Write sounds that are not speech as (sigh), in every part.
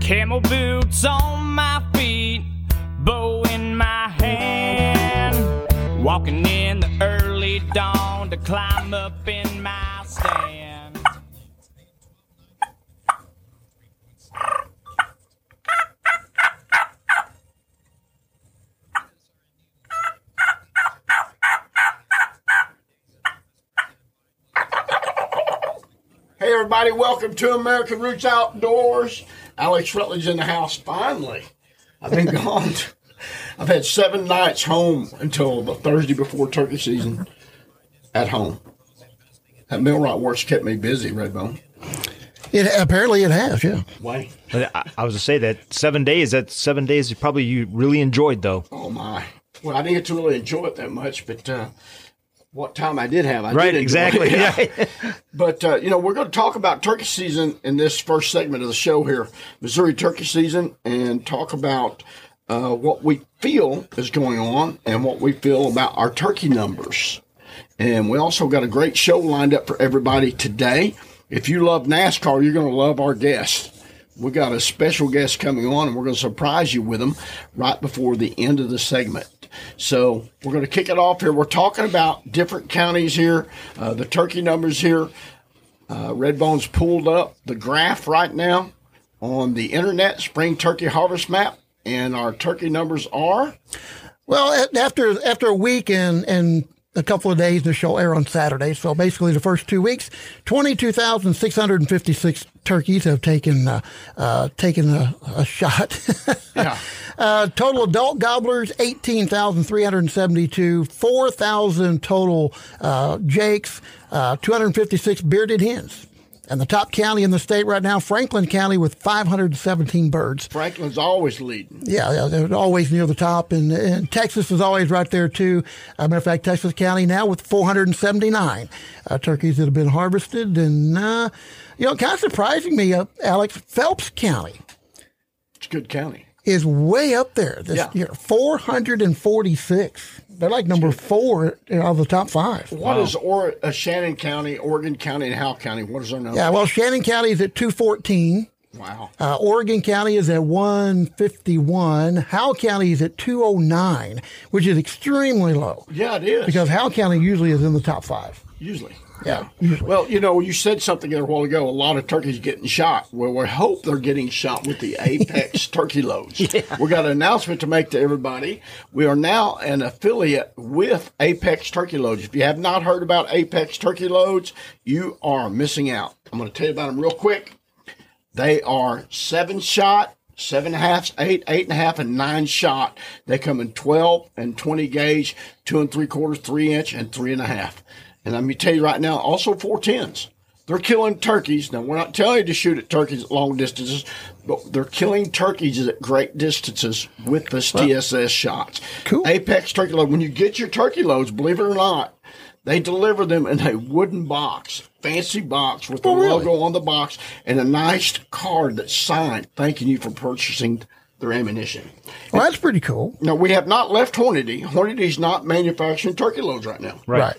Camel boots on my feet, bow in my hand. Walking in the early dawn to climb up in my stand. Hey, everybody, welcome to American Roots Outdoors. Alex Rutledge in the house, finally. I've been gone. (laughs) I've had seven nights home until the Thursday before turkey season at home. That millwright work's kept me busy, Redbone. It apparently it has, yeah. Why? But I, I was to say that seven days. That's seven days. You probably you really enjoyed though. Oh, my. Well, I didn't get to really enjoy it that much, but uh, what time I did have, I Right, did exactly. Yeah. (laughs) But uh, you know, we're going to talk about turkey season in this first segment of the show here, Missouri turkey season, and talk about uh, what we feel is going on and what we feel about our turkey numbers. And we also got a great show lined up for everybody today. If you love NASCAR, you're going to love our guest. We got a special guest coming on, and we're going to surprise you with them right before the end of the segment. So we're going to kick it off here. We're talking about different counties here, uh, the turkey numbers here. Uh, Redbone's pulled up the graph right now on the internet, spring turkey harvest map, and our turkey numbers are. Well, after after a week and and a couple of days, the show air on Saturday. So basically, the first two weeks, twenty two thousand six hundred and fifty six turkeys have taken uh, uh, taken a, a shot. (laughs) Yeah. Uh, total adult gobblers, 18,372, 4,000 total uh, jakes, uh, 256 bearded hens. And the top county in the state right now, Franklin County, with 517 birds. Franklin's always leading. Yeah, yeah, they're always near the top, and, and Texas is always right there too. As a matter of fact, Texas County now with 479 uh, turkeys that have been harvested, and uh, you know, kind of surprising me, uh, Alex Phelps County It's a good county. Is way up there this Yeah. year, 446. They're like number four out of the top five. What is or- uh, Shannon County, Oregon County, and Howell County? What is their number? Yeah, well, Shannon County is at 214. Wow. Uh, Oregon County is at 151. Howell County is at 209, which is extremely low Yeah, it is. because Howell County usually is in the top five. Usually. Yeah. Well, you know, you said something there a while ago. A lot of turkeys getting shot. Well, we hope they're getting shot with the Apex (laughs) turkey loads. We got an announcement to make to everybody. We are now an affiliate with Apex Turkey Loads. If you have not heard about Apex Turkey Loads, you are missing out. I'm going to tell you about them real quick. They are seven shot, seven and a half, eight, eight and a half, and nine shot. They come in 12 and 20 gauge, two and three quarters, three inch, and three and a half. And let me tell you right now, also four tens. They're killing turkeys. Now, we're not telling you to shoot at turkeys at long distances, but they're killing turkeys at great distances with this TSS shots. Cool. Apex Turkey Load. When you get your turkey loads, believe it or not, they deliver them in a wooden box, fancy box with the Oh, really? logo on the box and a nice card that's signed thanking you for purchasing their ammunition. Well, that's pretty cool. Now, we have not left Hornady. Hornady's not manufacturing turkey loads right now. Right.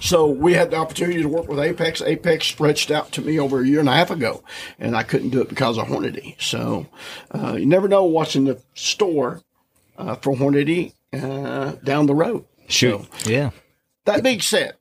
So we had the opportunity to work with Apex. Apex reached out to me over a year and a half ago, and I couldn't do it because of Hornady. So uh, you never know what's in the store uh, for Hornady uh, down the road. Shoot. So, Yeah. that being said,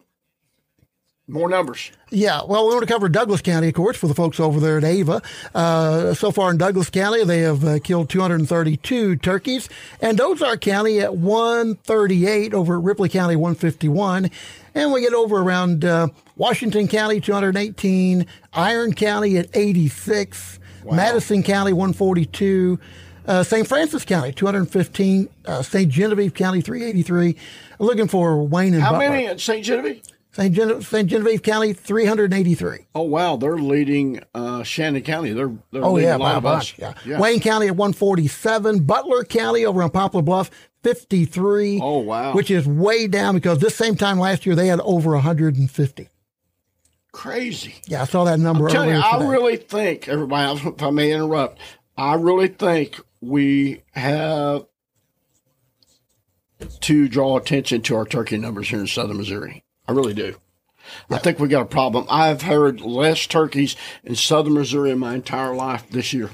more numbers. Yeah, well, we want to cover Douglas County, of course, for the folks over there at Ava. Uh, so far in Douglas County, they have uh, killed 232 turkeys, and Ozark County at 138 over at Ripley County 151, and we get over around uh, Washington County 218, Iron County at 86, Madison County 142. Uh, St. Francois County, 215. Uh, St. Genevieve County, 383. Looking for Wayne and How Butler. many at St. Genevieve? St. Gen- St. Genevieve County, 383. Oh wow, they're leading uh, Shannon County. They're, they're Oh leading yeah, a lot of us. Yeah. yeah. Wayne County at 147. Butler County over on Poplar Bluff, 53. Oh, wow. Which is way down because this same time last year they had over 150. Crazy. Yeah, I saw that number I'm telling you, I really think everybody. If I may interrupt, I really think we have to draw attention to our turkey numbers here in southern Missouri. I really do. I think we got a problem. I've heard less turkeys in southern Missouri in my entire life this year.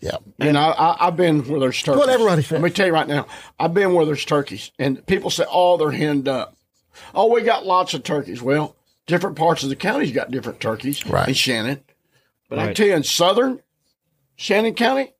Yeah. And I, I, I've been where there's turkeys. What everybody says. Let me tell you right now, I've been where there's turkeys, and people say, "Oh, they're henned up." Oh, we got lots of turkeys. Well, different parts of the county's got different turkeys. Right. In Shannon, but I tell you, in southern Shannon County,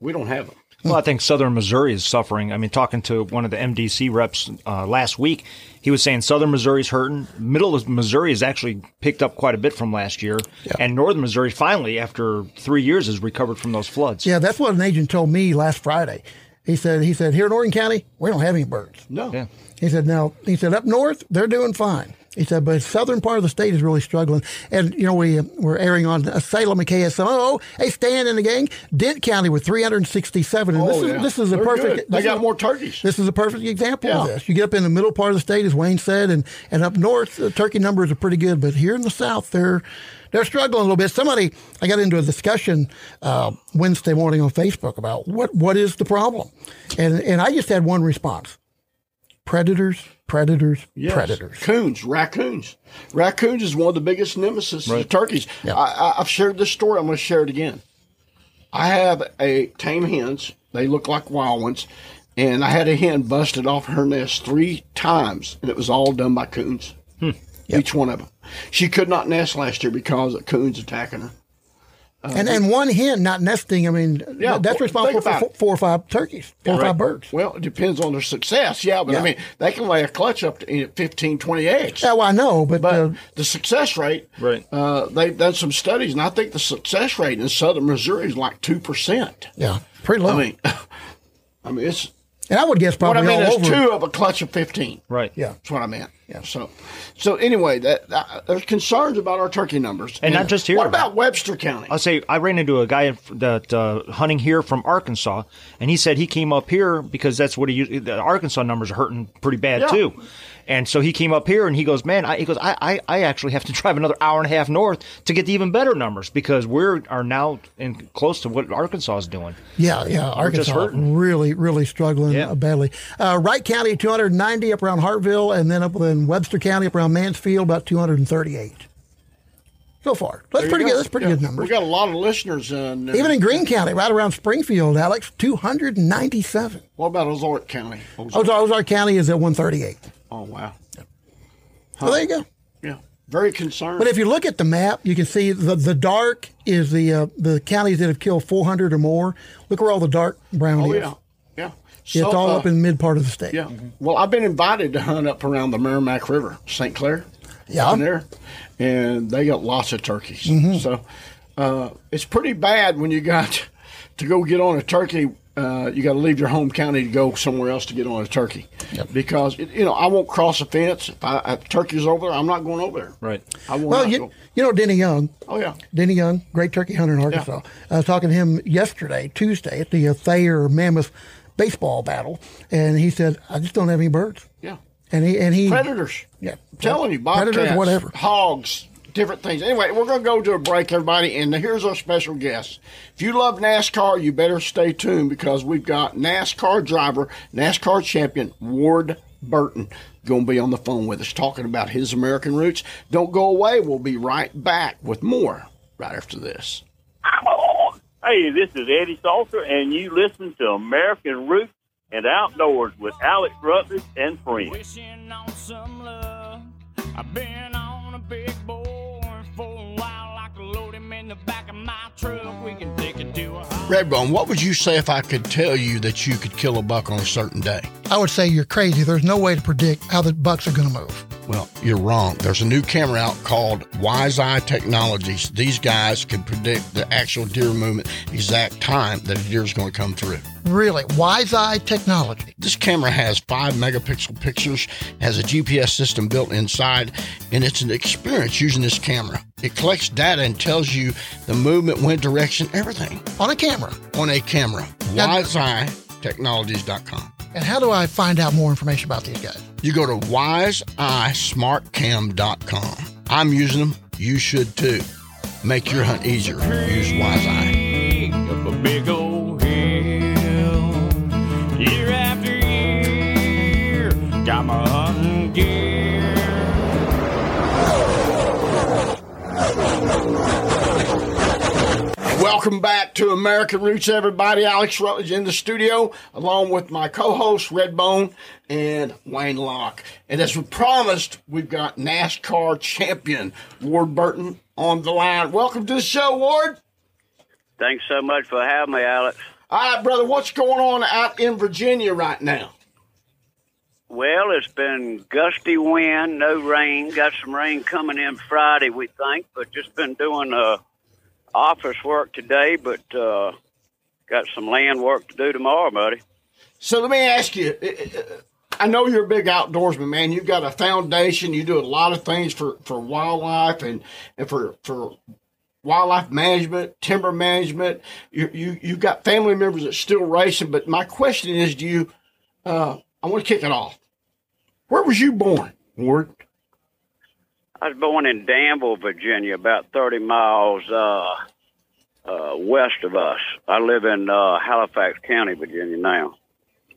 we don't have them. Well, I think Southern Missouri is suffering. I mean, talking to one of the MDC reps uh, last week, he was saying Southern Missouri's hurting. Middle of Missouri has actually picked up quite a bit from last year, and Northern Missouri finally, after three years, has recovered from those floods. Yeah, that's what an agent told me last Friday. He said, he said, here in Oregon County, we don't have any birds. No. Yeah. He said, now, he said, up north, they're doing fine. He said, but the southern part of the state is really struggling. And, you know, we, we're airing on Salem and KSMO. Oh, hey, Stan and the gang. Dent County with 367. And this, Oh, is, this is a They're perfect. good. They got more turkeys. This is a perfect example of this. You get up in the middle part of the state, as Wayne said, and, and up north, the turkey numbers are pretty good. But here in the south, they're they're struggling a little bit. Somebody, I got into a discussion uh, Wednesday morning on Facebook about what what is the problem, and and I just had one response: predators, predators, Yes. predators. Coons, raccoons. Raccoons is one of the biggest nemesis of turkeys. Yeah. I, I've shared this story. I'm going to share it again. I have a tame hens. They look like wild ones. And I had a hen busted off her nest three times, and it was all done by coons. Hmm. Each one of them. She could not nest last year because of coons attacking her. And and one hen not nesting. I mean, Yeah, that's responsible for four, four or five turkeys, four or Right. five birds. Well, it depends on their success. Yeah, but Yeah. I mean, they can lay a clutch up to you 15, 20 eggs. Yeah, well, I know, but, But uh, the success rate, Right. Uh, they've done some studies, and I think the success rate in southern Missouri is like two percent. yeah, pretty low. I mean, (laughs) I mean, it's and I would guess what probably I mean all is over. two of a clutch of fifteen. Right. Yeah. That's what I meant. Yeah. So, so anyway, that, that there's concerns about our turkey numbers, And not just here. What about Webster County? I'll say I ran into a guy that uh, hunting here from Arkansas, and he said he came up here because that's what he used. The Arkansas numbers are hurting pretty bad Yeah. too, and so he came up here and he goes, "Man, I, he goes, I, I, I actually have to (laughs) drive another hour and a half north to get the even better numbers because we're are now in close to what Arkansas is doing." Yeah, yeah. just Arkansas hurting. really, really struggling Yeah. uh, badly. Uh, Wright County, 290 up around Hartville, and then up in Webster County, up around Mansfield, about 238. So far. That's There pretty go. good. That's pretty Yeah. good numbers. We got a lot of listeners in. uh, Even in Greene County, right around Springfield, Alex, 297. what about Ozark County? Ozark. Ozark, Ozark County is at 138. Oh wow. So there you go. Yeah. Very concerned. But if you look at the map, you can see the, the dark is the uh, the counties that have killed 400 or more. Look where all the dark brown oh is. yeah, yeah. It's all uh, up in the mid part of the state. Yeah. Well, I've been invited to hunt up around the Meramec River, St. Clair. Yeah. there, and they got lots of turkeys. So uh, it's pretty bad when you got (laughs) to go get on a turkey. Uh, you got to leave your home county to go somewhere else to get on a turkey because it, you know I won't cross a fence. If, I, if turkey's over there, I'm not going over there. Right. I will Well, not you, go. you know Denny Young. Oh yeah. Denny Young, great turkey hunter in Arkansas. I was talking to him yesterday, Tuesday, at the uh, Thayer Mammoth baseball battle, and he said, "I just don't have any birds." Yeah. And he and he Predators. Yeah. I'm telling you, bobcats, Predators, whatever. hogs, different things. Anyway, we're going to go to a break, everybody, and here's our special guest. If you love NASCAR, you better stay tuned because we've got NASCAR driver, NASCAR champion Ward Burton going to be on the phone with us talking about his American roots. Don't go away. We'll be right back with more right after this. Hey, this is Eddie Salter, and you listen to American Roots and Outdoors with Alex Rutledge and friends. Truck. We can take it to a Redbone, what would you say if I could tell you that you could kill a buck on a certain day? I would say you're crazy. There's no way to predict how the bucks are going to move. Well, you're wrong. There's a new camera out called Wise Eye Technologies. These guys can predict the actual deer movement, exact time that a deer is going to come through. Really, Wise Eye technology. This camera has five megapixel pictures, has a GPS system built inside, and it's an experience using this camera. It collects data and tells you the movement, wind direction, everything on a camera. on a camera. Now- WiseEyeTechnologies.com. And how do I find out more information about these guys? You go to wiseeyesmartcam.com. I'm using them. You should too. Make your hunt easier. Use Wise Welcome back to American Roots, everybody. Alex Rutledge in the studio, along with my co-host Redbone and Wayne Lach. And as we promised, we've got NASCAR champion Ward Burton on the line. Welcome to the show, Ward. Thanks so much for having me, Alex. All right, brother. What's going on out in Virginia right now? Well, it's been gusty wind, no rain. Got some rain coming in Friday, we think, but just been doing uh, office work today, but uh, got some land work to do tomorrow, buddy. So let me ask you. I know you're a big outdoorsman, man. You've got a foundation. You do a lot of things for, for wildlife and, and for for wildlife management, timber management. You you you've got family members that still racing. But my question is, do you? Uh, I want to kick it off. Where was you born, Ward? I was born in Danville, Virginia, about 30 miles uh, uh, west of us. I live in uh, Halifax County, Virginia now.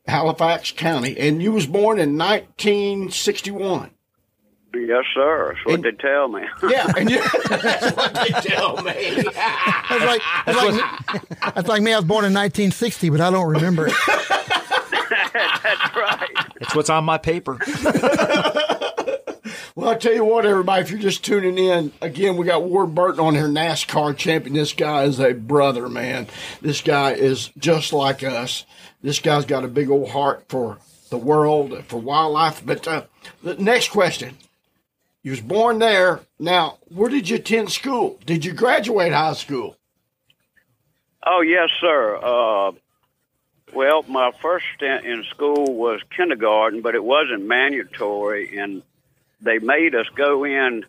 Halifax County, and you was born in 1961. Yes, sir. That's what And- they tell me. (laughs) Yeah, and you, (laughs) that's what they tell me. That's like, that's, like, me- that's like me. I was born in 1960, but I don't remember it. (laughs) That's right. It's what's on my paper. Well, I tell you what, everybody, if you're just tuning in, again, we got Ward Burton on here, NASCAR champion. This guy is a brother, man. This guy is just like us. This guy's got a big old heart for the world, for wildlife. But uh, the next question. You was born there. Now, where did you attend school? Did you graduate high school? Oh, yes, sir. Uh, well, my first stint in school was kindergarten, but it wasn't mandatory, and they made us go in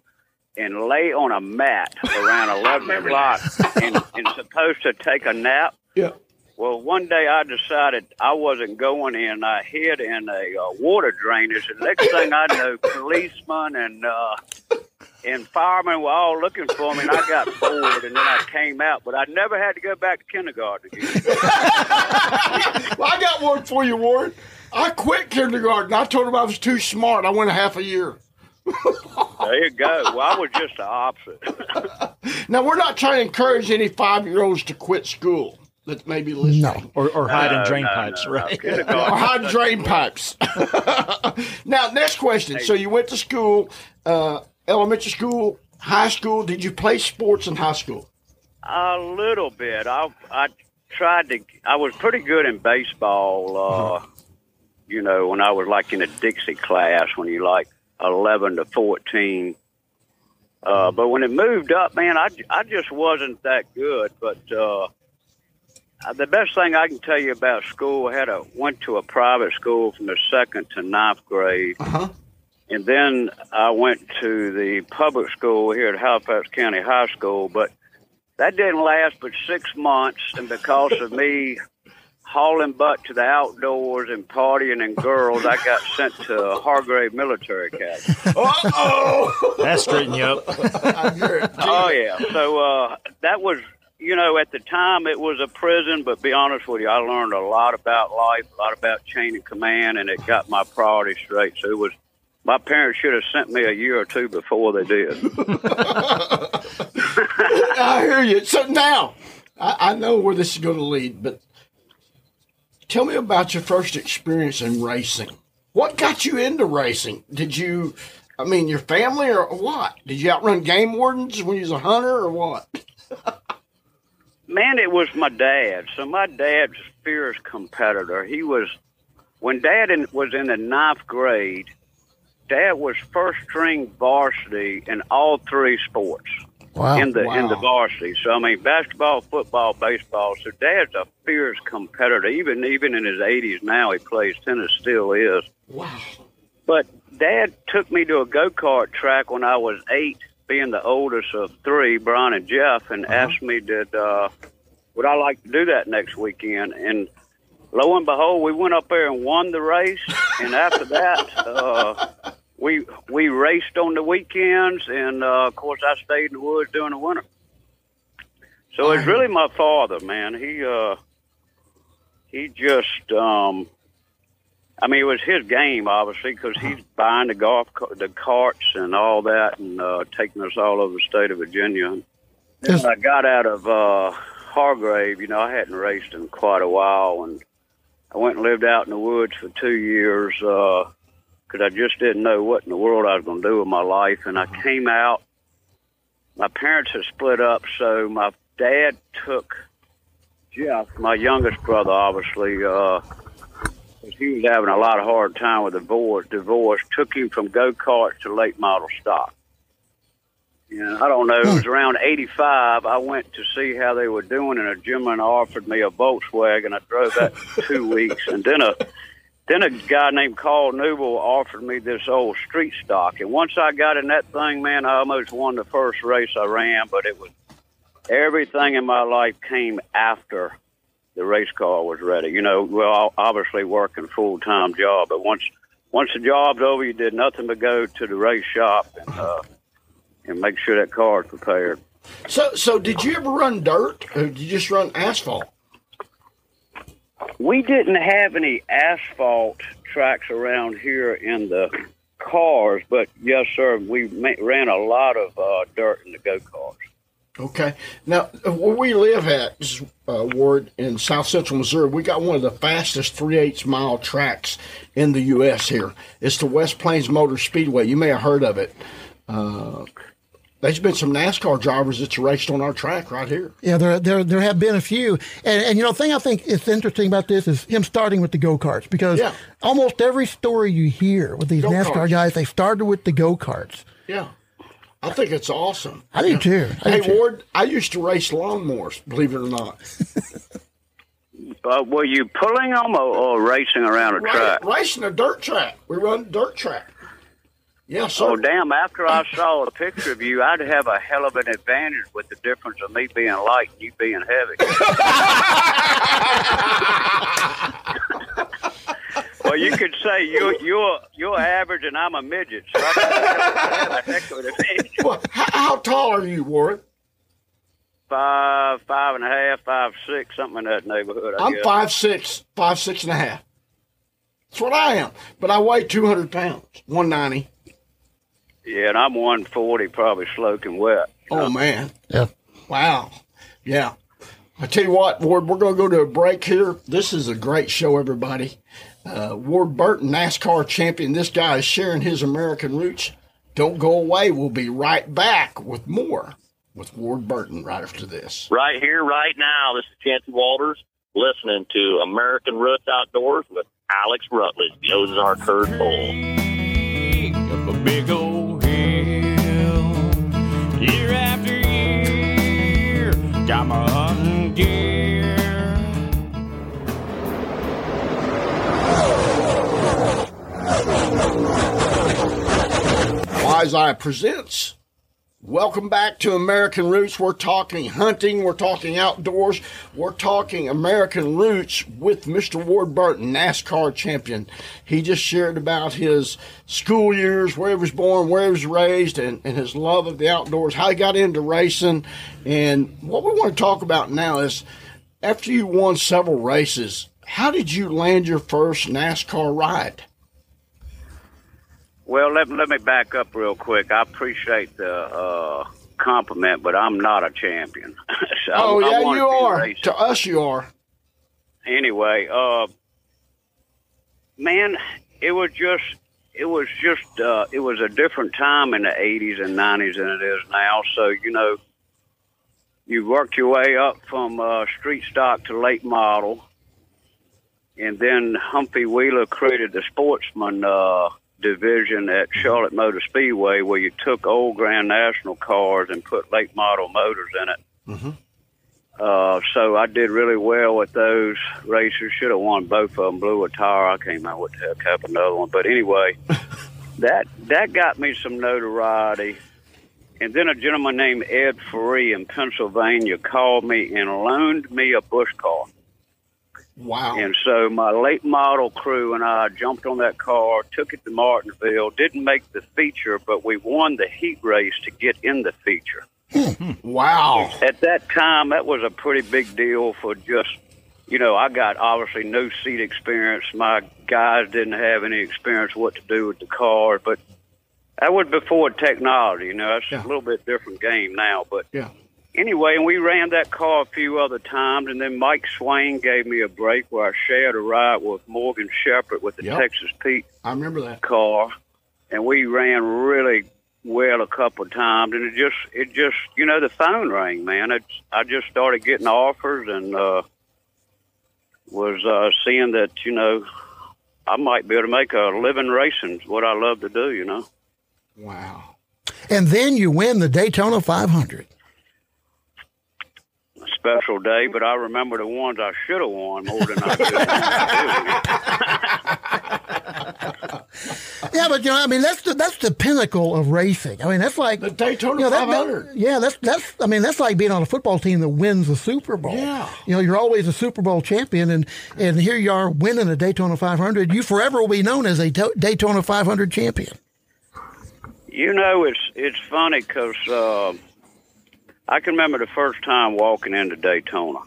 and lay on a mat around (laughs) 11 o'clock and, and supposed to take a nap. Yeah. Well, one day I decided I wasn't going in. I hid in a uh, water drainage. And next thing I know, policemen and uh, and firemen were all looking for me, and I got bored, and then I came out. But I never had to go back to kindergarten again. (laughs) Well, I got one for you, Ward. I quit kindergarten. I told him I was too smart. I went a half a year. There you go. Well, I was just the opposite. (laughs) Now, we're not trying to encourage any five year olds to quit school that may be listening. No. Or, or hide in No, drain no, pipes, no, no. right? Kindergarten. Or hide in drain pipes. (laughs) now, next question. So, you went to school, uh, elementary school, high school. Did you play sports in high school? A little bit. I I tried to. I was pretty good in baseball. Uh, you know, when I was like in a Dixie class, when you like eleven to fourteen. Uh, but when it moved up, man, I, I just wasn't that good. But uh, the best thing I can tell you about school, I had a went to a private school from the second to ninth grade. Uh-huh. And then I went to the public school here at Halifax County High School, but that didn't last but six months. And because of me hauling butt to the outdoors and partying and girls, I got sent to Hargrave Military Academy. (laughs) Uh-oh! That straighten you up. (laughs) Oh yeah. So uh, that was, you know, at the time it was a prison, but be honest with you, I learned a lot about life, a lot about chain of command, and it got my priorities straight. So it was. My parents should have sent me a year or two before they did. (laughs) I hear you. So now, I, I know where this is going to lead, but tell me about your first experience in racing. What got you into racing? Did you, I mean, your family or what? Did you outrun game wardens when you was a hunter or what? (laughs) Man, it was my dad. So my dad's fierce competitor. He was when Dad in, was in the ninth grade. Dad was first string varsity in all three sports Wow. in the in the varsity. So I mean, basketball, football, baseball. So Dad's a fierce competitor. Even even in his 80s now, he plays tennis. Still is. Wow. But Dad took me to a go kart track when I was eight, being the oldest of three, Brian and Jeff, and asked me did uh, would I like to do that next weekend. And lo and behold, we went up there and won the race. and after that, uh, we we raced on the weekends, and uh, of course, I stayed in the woods during the winter. So it's really my father, man. He uh, he just um, I mean, it was his game, obviously, because he's buying the golf, the carts and all that, and uh, taking us all over the state of Virginia. Yes. When I got out of uh, Hargrave, you know, I hadn't raced in quite a while, and I went and lived out in the woods for two years because I just didn't know what in the world I was going to do with my life. And I came out. My parents had split up, so my dad took Jeff, my youngest brother, obviously. Uh, he was having a lot of hard time with the divorce. Divorce took him from go karts to late model stock. Yeah, I don't know. It was around '85. I went to see how they were doing, and a gentleman offered me a Volkswagen. I drove that for two (laughs) weeks, and then a then a guy named Carl Newell offered me this old street stock. And once I got in that thing, man, I almost won the first race I ran. But it was everything in my life came after the race car was ready. You know, well, obviously working full time job, but once once the job's over, you did nothing but go to the race shop and uh, and make sure that car is prepared. So, so did you ever run dirt, or did you just run asphalt? We didn't have any asphalt tracks around here in the cars, but yes, sir, we ran a lot of uh, dirt in the go karts. Okay. Now, where we live at, uh, Ward, in south central Missouri, we got one of the fastest 3 8 mile tracks in the U.S. here. It's the West Plains Motor Speedway. You may have heard of it. Uh, there's been some NASCAR drivers that's raced on our track right here. Yeah, there, there, there have been a few, and, and you know, the thing I think is interesting about this is him starting with the go karts because Yeah. almost every story you hear with these Go-karts. NASCAR guys, they started with the go karts. Yeah. I think it's awesome. I do too. I do Hey, too. Ward, I used to race lawnmowers, believe it or not. (laughs) Uh, were you pulling them or, or racing around a Ra- track? Racing a dirt track. We run dirt track. Yeah, oh, sir. Oh, damn. After I saw a picture of you, I'd have a hell of an advantage with the difference of me being light and you being heavy. well, you could say you're, you're, you're average and I'm a midget, so I have a heck of an advantage. (laughs) Well, how, how tall are you, Warren? Five, five and a half, five, six, something in that neighborhood. I I'm guess. five six, five six and a half. That's what I am. But I weigh two hundred pounds, one ninety. Yeah, and I'm 140, probably sloking wet. Oh man. Yeah. Wow. Yeah. I tell you what, Ward, we're going to go to a break here. This is a great show, everybody. Uh, Ward Burton, NASCAR champion. This guy is sharing his American roots. Don't go away. We'll be right back with more with Ward Burton right after this. right here, right now. This is Chancey Walters listening to American Roots Outdoors with Alex Rutledge, the Ozark Herd Bull. Year after year, got my hunting gear. Wise Eye presents. Welcome back to American Roots. We're talking hunting, we're talking outdoors, we're talking American Roots with Mr. Ward Burton, NASCAR champion. He just shared about his school years, where he was born, where he was raised, and, and his love of the outdoors, how he got into racing. And what we want to talk about now is after you won several races, how did you land your first NASCAR ride? Well, let, let me back up real quick. I appreciate the uh, compliment, but I'm not a champion. (laughs) So Oh, I yeah, wanna you are. racing. To us, you are. Anyway, uh, man, it was just it was just uh, it was a different time in the 80s and 90s than it is now. So you know, you worked your way up from uh, street stock to late model, and then Humpy Wheeler created the sportsman uh, division at Charlotte Motor Speedway, where you took old Grand National cars and put late model motors in it. Uh, so I did really well with those races. Should have won both of them. Blew a tire. I came out with the heck up another one. But anyway, (laughs) that that got me some notoriety. And then a gentleman named Ed Free in Pennsylvania called me and loaned me a Busch car. Wow. And so my late model crew and I jumped on that car, took it to Martinsville, didn't make the feature, but we won the heat race to get in the feature. Hmm. Wow. At that time, that was a pretty big deal for just, you know, I got obviously no seat experience. My guys didn't have any experience what to do with the car, but that was before technology. You know, it's Yeah. a little bit different game now. But Yeah. Anyway, and we ran that car a few other times, and then Mike Swain gave me a break where I shared a ride with Morgan Shepherd with the Yep. Texas Pete I remember that. car, and we ran really well a couple of times, and it just, it just, you know, the phone rang, man. It's, I just started getting offers and uh, was uh, seeing that, you know, I might be able to make a living racing. What I love to do, you know. Wow. And then you win the Daytona 500. A special day, but I remember the ones I should have won more than I did. (laughs) Yeah, but you know, I mean, that's the that's the pinnacle of racing. I mean, that's like The Daytona you know, that- that- 500. yeah, that's that's. I mean, that's like being on a football team that wins the Super Bowl. Yeah. you know, you're always a Super Bowl champion, and and here you are winning a Daytona 500. You forever will be known as a Daytona 500 champion. You know, it's it's funny because uh, I can remember the first time walking into Daytona,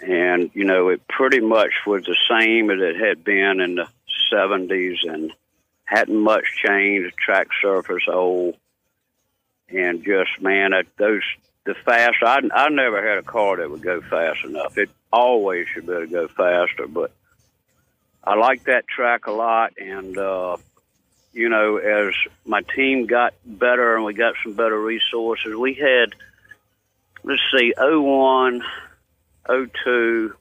and you know, it pretty much was the same as it had been in the '70s, and hadn't much changed. Track surface old, and just man, that, those the fast. I I never had a car that would go fast enough. It always should be able to go faster, but I like that track a lot, and. uh you know, as my team got better and we got some better resources, we had, let's see, 01, 02,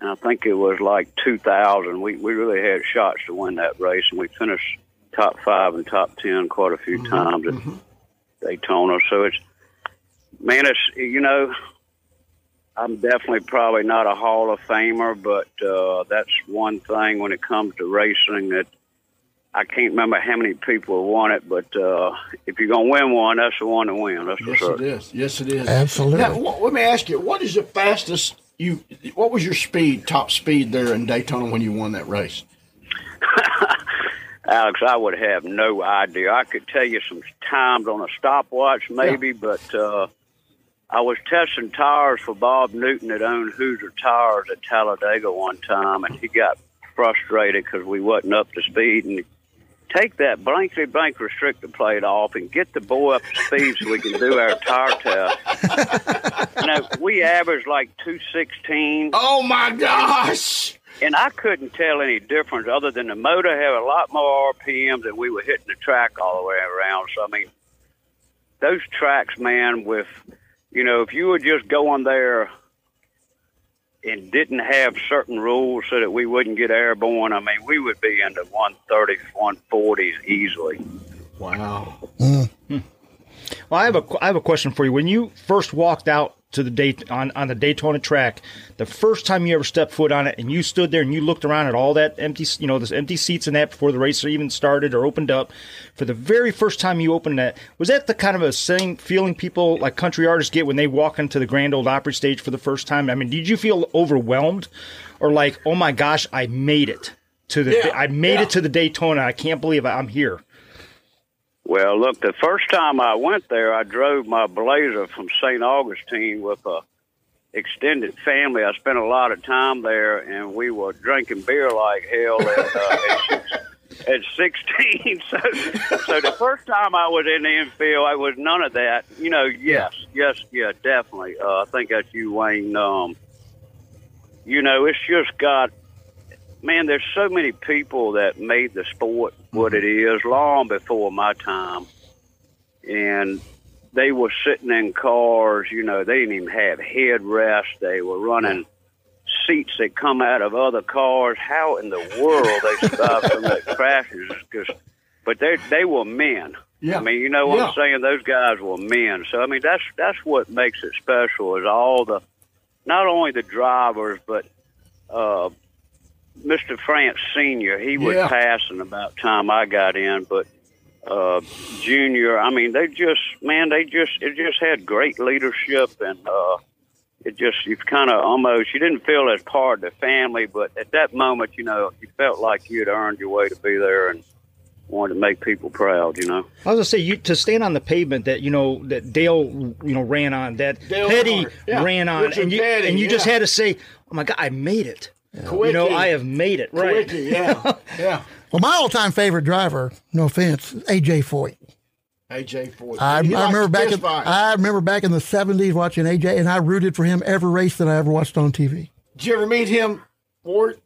and I think it was like 2000. We, we really had shots to win that race, and we finished top five and top 10 quite a few times at Daytona. So it's, man, it's, you know, I'm definitely probably not a Hall of Famer, but uh, that's one thing when it comes to racing that I can't remember how many people have won it, but uh, if you're going to win one, that's the one to win. That's Yes, sure. it is. Yes, it is. Absolutely. Now, wh- let me ask you, what is the fastest you? What was your speed, top speed there in Daytona when you won that race? (laughs) Alex, I would have no idea. I could tell you some times on a stopwatch, maybe, but uh, I was testing tires for Bob Newton that owned Hoosier Tires at Talladega one time, and he got frustrated because we wasn't up to speed. And take that blankety blank restrictor plate off and get the boy up to speed so we can do our tire test. (laughs) you know, we averaged like two sixteen. Oh my gosh! and I couldn't tell any difference other than the motor had a lot more RPMs and we were hitting the track all the way around. So I mean, those tracks, man, with you know, if you were just going there and didn't have certain rules so that we wouldn't get airborne, I mean, we would be into 130s, 140s easily. Wow. Hmm. Hmm. Well, I have a I have a question for you. When you first walked out to the date on, on the Daytona track, the first time you ever stepped foot on it, and you stood there and you looked around at all that empty, you know, this empty seats and that before the race even started or opened up, for the very first time you opened that, was that the kind of a same feeling people like country artists get when they walk into the Grand Ole Opry stage for the first time? I mean, did you feel overwhelmed, or like, oh my gosh, I made it to the, Yeah, I made yeah. it to the Daytona, I can't believe I'm here. Well, look, the first time I went there, I drove my Blazer from St. Augustine with a extended family. I spent a lot of time there, and we were drinking beer like hell at, uh, at, (laughs) six, at 16. (laughs) So, so the first time I was in the infield, I was none of that. You know, yes, yes, yeah, definitely. Uh, I think that's you, Wayne. Um, you know, it's just got man, there's so many people that made the sport what it is long before my time. And they were sitting in cars, you know, they didn't even have headrests. They were running seats that come out of other cars. How in the world they (laughs) survived from that crashes? Cause, but they they were men. Yeah. I mean, you know what Yeah. I'm saying? Those guys were men. So I mean, that's that's what makes it special is all the, not only the drivers, but uh, Mr. France Senior. He was Yeah. passing about time I got in, but uh, Junior. I mean, they just man, they just it just had great leadership and. uh it just you kind of almost you didn't feel as part of the family, but at that moment, you know, you felt like you had earned your way to be there and wanted to make people proud. You know. I was gonna say you to stand on the pavement that you know that Dale you know ran on that Dale Petty yeah. ran on Richard and you Petty, and you just had to say oh my god I made it you know I have made it right Quickie, yeah. (laughs) yeah. Well, my all-time favorite driver, no offense, AJ Foyt. AJ Foyt. I, I remember back in fights. I remember back in the seventies watching AJ, and I rooted for him every race that I ever watched on TV. Did you ever meet him, Ford?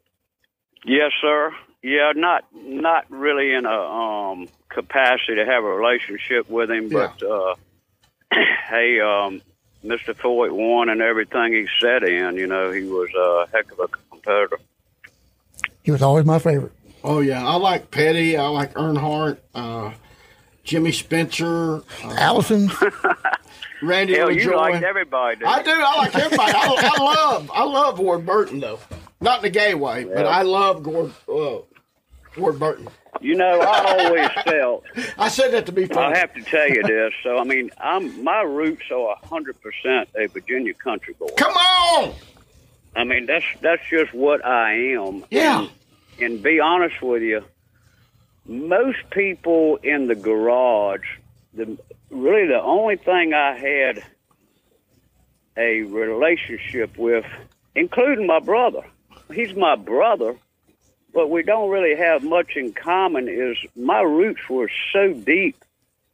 Yes, sir. Yeah, not not really in a um, capacity to have a relationship with him, Yeah. but uh, (clears throat) hey, um, Mr. Foyt won and everything he said in. You know, he was a heck of a competitor. He was always my favorite. Oh yeah, I like Petty. I like Earnhardt, uh, Jimmy Spencer, uh, Allison, (laughs) Randy Hell, you LaJoie. liked everybody. Didn't I do. I like everybody. I, I love. I love Ward Burton though, not in a gay way, but I love Gord, uh, Ward Burton. You know, I always (laughs) felt. I said that to be funny. I have to tell you this. So, I mean, I'm my roots are a hundred percent a Virginia country boy. Come on. I mean, that's that's just what I am. Yeah. And be honest with you, most people in the garage, the really the only thing I had a relationship with, including my brother. He's my brother, but we don't really have much in common. Is my roots were so deep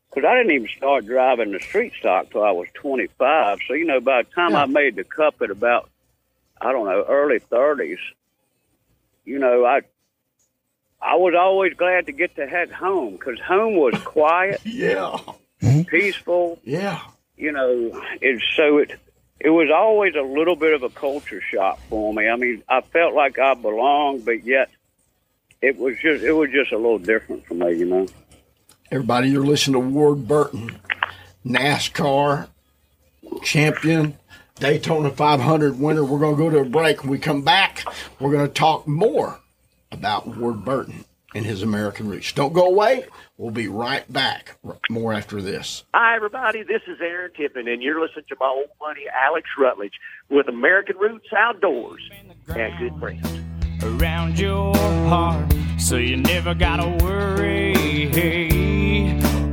because I didn't even start driving the street stock till I was 25. So you know, by the time I made the cup at about I don't know early 30s, you know, I I was always glad to get to head home because home was (laughs) quiet, Yeah. Mm-hmm. peaceful. Yeah. You know, and so it it was always a little bit of a culture shock for me. I mean, I felt like I belonged, but yet it was just it was just a little different for me. You know. Everybody, you're listening to Ward Burton, NASCAR champion, Daytona 500 winner. We're going to go to a break. When we come back, we're going to talk more about Ward Burton and his American roots. Don't go away. We'll be right back. More after this. Hi, everybody. This is Aaron Tippin, and you're listening to my old buddy Alex Rutledge with American Roots Outdoors and good friends. around your heart so you never gotta worry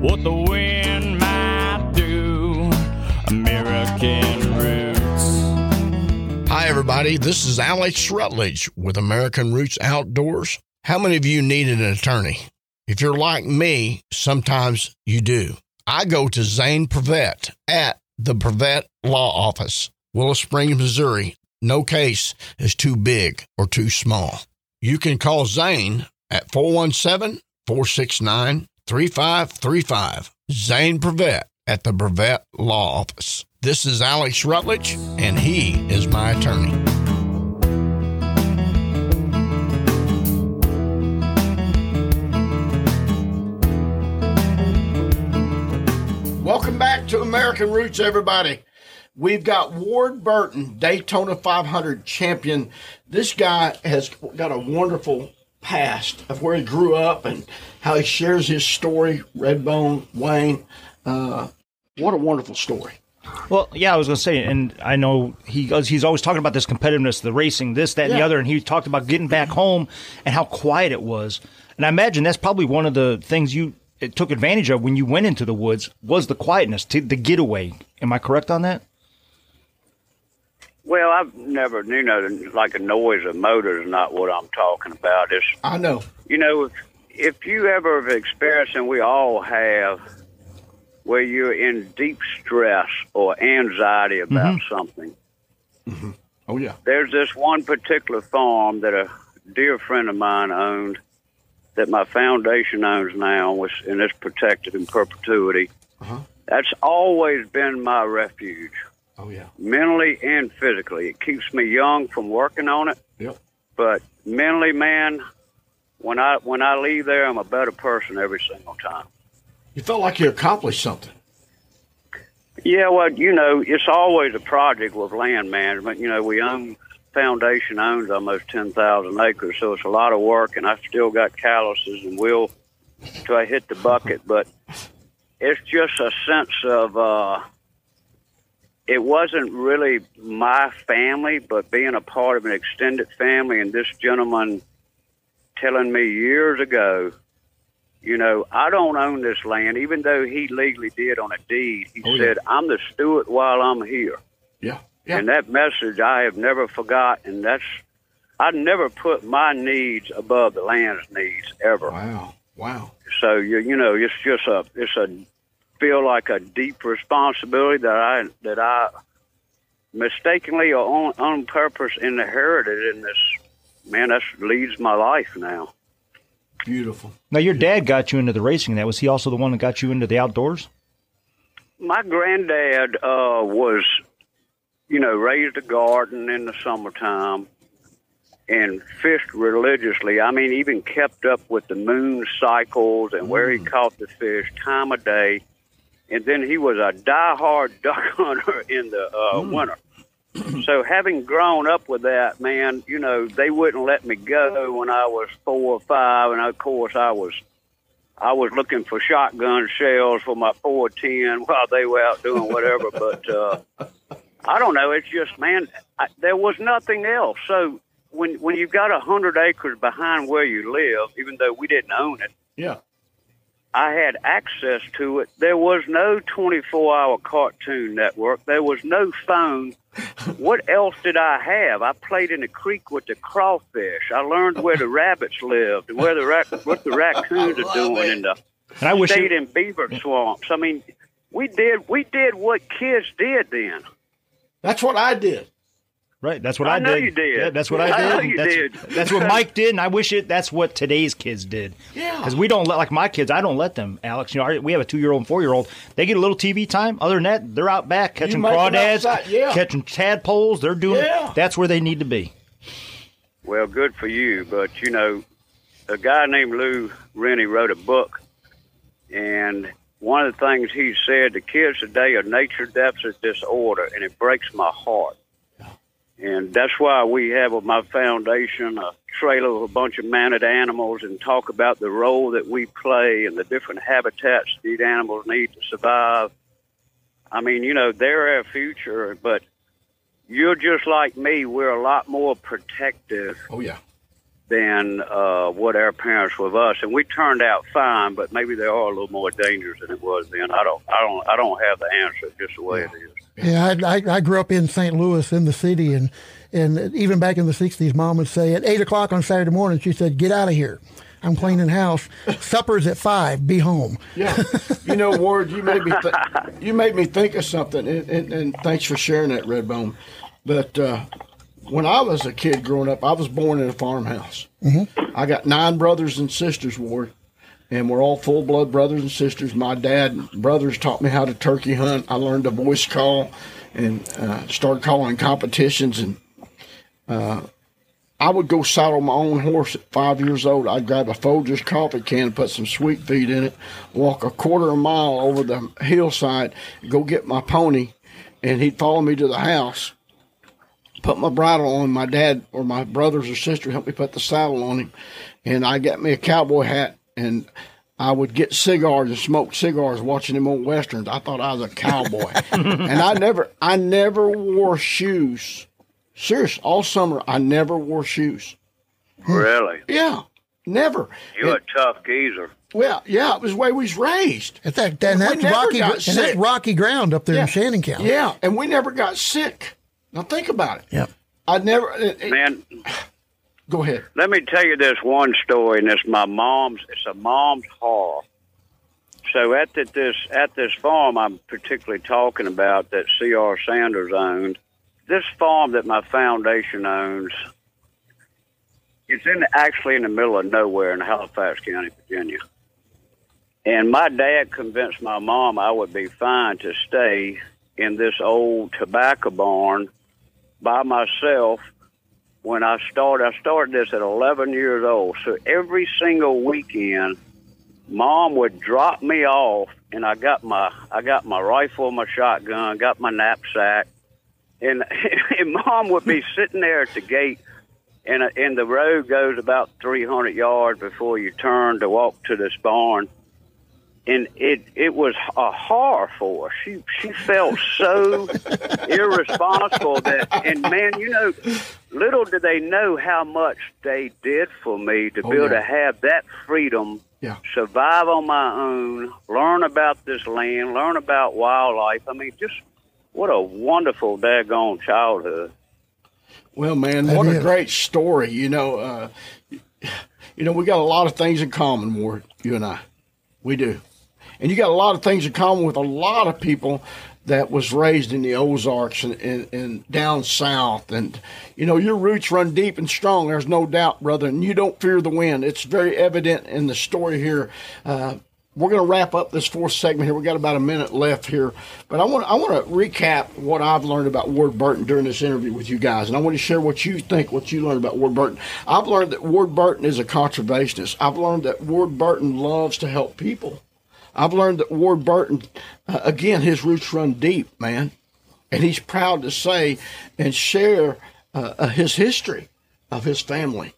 what the wind might do american roots Hi, everybody. This is Alex Rutledge with American Roots Outdoors. How many of you need an attorney? If you're like me, sometimes you do. I go to Zane Prevet at the Prevet Law Office, Willow Springs, Missouri. No case is too big or too small. You can call Zane at 417 469 3535. Zane Prevet at the Prevet Law Office. This is Alex Rutledge, and he is my attorney. Welcome back to American Roots, everybody. We've got Ward Burton, Daytona 500 champion. This guy has got a wonderful past of where he grew up and how he shares his story. Redbone, Wayne. Uh, what a wonderful story. Well, yeah, I was going to say, and I know he he's always talking about this competitiveness, the racing, this, that, and the other, and he talked about getting back home and how quiet it was. And I imagine that's probably one of the things you took advantage of when you went into the woods was the quietness, to, the getaway. Am I correct on that? Well, I've never, you know, like a noise of motor is not what I'm talking about. It's I know. you know, if, if you ever have experienced, and we all have, where you're in deep stress or anxiety about something, Oh, yeah. there's this one particular farm that a dear friend of mine owned that my foundation owns now, which, and it's protected in perpetuity. Uh-huh. That's always been my refuge, Oh, yeah. mentally and physically. It keeps me young from working on it. Yep. but mentally, man, when I when I leave there, I'm a better person every single time. You felt like you accomplished something. Yeah, well, you know, it's always a project with land management. You know, we own foundation owns almost ten thousand acres, so it's a lot of work, and I've still got calluses and will till I hit the bucket. But it's just a sense of uh, it wasn't really my family, but being a part of an extended family, and this gentleman telling me years ago you know, I don't own this land, even though he legally did on a deed. He Oh, yeah. said, I'm the steward while I'm here. Yeah. Yeah. And that message I have never forgot. And that's, I never put my needs above the land's needs ever. Wow. Wow. So, you, you know, it's just a, it's a feel like a deep responsibility that I that I mistakenly or on, on purpose inherited in this. Man, that leads my life now. Beautiful. Now, your dad got you into the racing. That was he also the one that got you into the outdoors? My granddad uh, was, you know, raised a garden in the summertime and fished religiously. I mean, even kept up with the moon cycles and where he caught the fish, time of day. And then he was a diehard (laughs) duck hunter in the uh, winter. (clears throat) so having grown up with that, man, you know, they wouldn't let me go when I was four or five, and of course I was I was looking for shotgun shells for my 410 (laughs) while they were out doing whatever. but uh, I don't know. It's just, man, I, there was nothing else. So when when you've got a hundred acres behind where you live, even though we didn't own it, Yeah. I had access to it. There was no 24 hour cartoon network. There was no phone. what else did I have? I played in the creek with the crawfish. I learned where the rabbits lived and where the rac- what the raccoons are doing in the And I wish stayed you, in beaver swamps. I mean, we did we did what kids did then. That's what I did. Right. That's what I I, know did. you did. Yeah, that's what I did. I know you that's, did. That's what Mike did, and I wish it. That's what today's kids did. Yeah. Because we don't let like my kids. I don't let them. Alex, you know, our- we have a two year old and four year old. They get a little TV time. Other than that, they're out back catching crawdads, yeah. catching tadpoles. They're doing. Yeah. That's where they need to be. Well, good for you, but you know, a guy named Lou Rennie wrote a book, and one of the things he said, the kids today are nature deficit disorder, and it breaks my heart. And that's why we have with my foundation a trailer with a bunch of mounted animals and talk about the role that we play and the different habitats these animals need to survive. I mean, you know, they're our future, but you're just like me. We're a lot more protective Oh yeah. than uh, what our parents were of us, and we turned out fine. But maybe they are a little more dangerous than it was then. I don't, I don't, I don't have the answer. Just the way it is. Yeah, I, I, I grew up in St. Louis in the city, and and even back in the '60s, Mom would say at eight o'clock on Saturday morning, she said, "Get out of here, I'm cleaning house. Supper's at five. Be home." Yeah, you know, (laughs) Ward, you made me th- you made me think of something, and, and, and thanks for sharing that, Redbone. But uh, when I was a kid growing up, I was born in a farmhouse. Mm-hmm. I got nine brothers and sisters, Ward, and we're all full blood brothers and sisters. My dad and brothers taught me how to turkey hunt. I learned to voice call and uh, started calling competitions and. I would go saddle my own horse at five years old. I'd grab a Folgers coffee can, put some sweet feed in it, walk a quarter of a mile over the hillside, go get my pony, and he'd follow me to the house. Put my bridle on. My dad or my brothers or sister helped me put the saddle on him, and I got me a cowboy hat and. I would get cigars and smoke cigars watching them old westerns. I thought I was a cowboy, (laughs) and I never, I never wore shoes. Serious, all summer I never wore shoes. Really, Yeah, never. you're And- a tough geezer. well, yeah, it was the way we was raised. It's that, and We that's rocky, got and sick. that's rocky ground up there Yeah. in Shannon County. Yeah, and we never got sick. Now think about it. Yeah, I never. It, it- Man, go ahead. let me tell you this one story, and it's my mom's. It's a mom's horror. So at the, this at this farm I'm particularly talking about that C.R. Sanders owned, this farm that my foundation owns, it's in actually in the middle of nowhere in Halifax County, Virginia. And my dad convinced my mom I would be fine to stay in this old tobacco barn by myself when I started. I started this at 11 years old. So every single weekend, mom would drop me off, and I got my I got my rifle, my shotgun, got my knapsack, and (laughs) and mom would be sitting there at the gate. And, and the road goes about 300 yards before you turn to walk to this barn and it it was a horror for her. She she felt so (laughs) irresponsible that and man, you know, little did they know how much they did for me to Oh, be able yeah. to have that freedom, Yeah. survive on my own, learn about this land, learn about wildlife. I mean, just what a wonderful daggone childhood. Well, man, That what a great story. You know, uh, you know, we got a lot of things in common, Ward. You and I, we do. And you got a lot of things in common with a lot of people that was raised in the Ozarks and, and, and down south. And, you know, your roots run deep and strong. There's no doubt, brother. And you don't fear the wind. It's very evident in the story here. Uh, we're going to wrap up this fourth segment here. We got about a minute left here, but I want I want to recap what I've learned about Ward Burton during this interview with you guys, and I want to share what you think, what you learned about Ward Burton. I've learned that Ward Burton is a conservationist. I've learned that Ward Burton loves to help people. I've learned that Ward Burton, uh, again, his roots run deep, man, and he's proud to say and share uh, uh his history of his family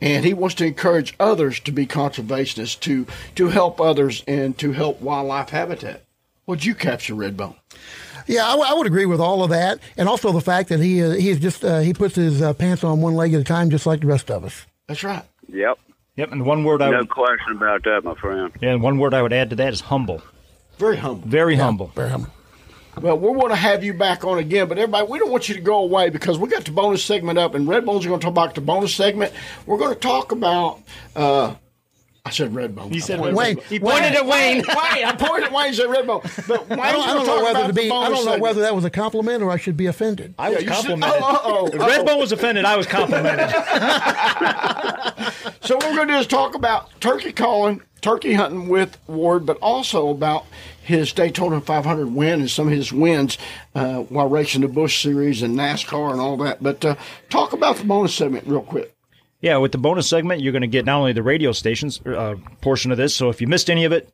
and he wants to encourage others to be conservationists, to to help others, and to help wildlife habitat. Would you capture Redbone? Yeah, I, w- I would agree with all of that, and also the fact that he uh, he's just uh, he puts his uh, pants on one leg at a time, just like the rest of us. That's right. Yep. Yep. And one word I No would, question about that, my friend. yeah, and one word I would add to that is humble. Very humble. Very humble. Very humble. Well, we want to have you back on again, but everybody, we don't want you to go away because we got the bonus segment up, and Redbone's going to talk about the bonus segment. We're going to talk about. Uh, I said Redbone. You said I pointed- Wayne. He pointed at Wayne. Wayne, I pointed at Wayne and Red Redbone. But Wayne's I don't, I don't know whether to be. I don't know whether that was a compliment or I should be offended. I was you should- complimented. oh, oh, oh, If oh. Redbone was offended. I was complimented. (laughs) So what we're going to do is talk about turkey calling, turkey hunting with Ward, but also about his Daytona 500 win and some of his wins uh, while racing the Busch Series and NASCAR and all that. But uh, talk about the bonus segment real quick. Yeah, with the bonus segment, you're going to get not only the radio stations uh, portion of this. So if you missed any of it,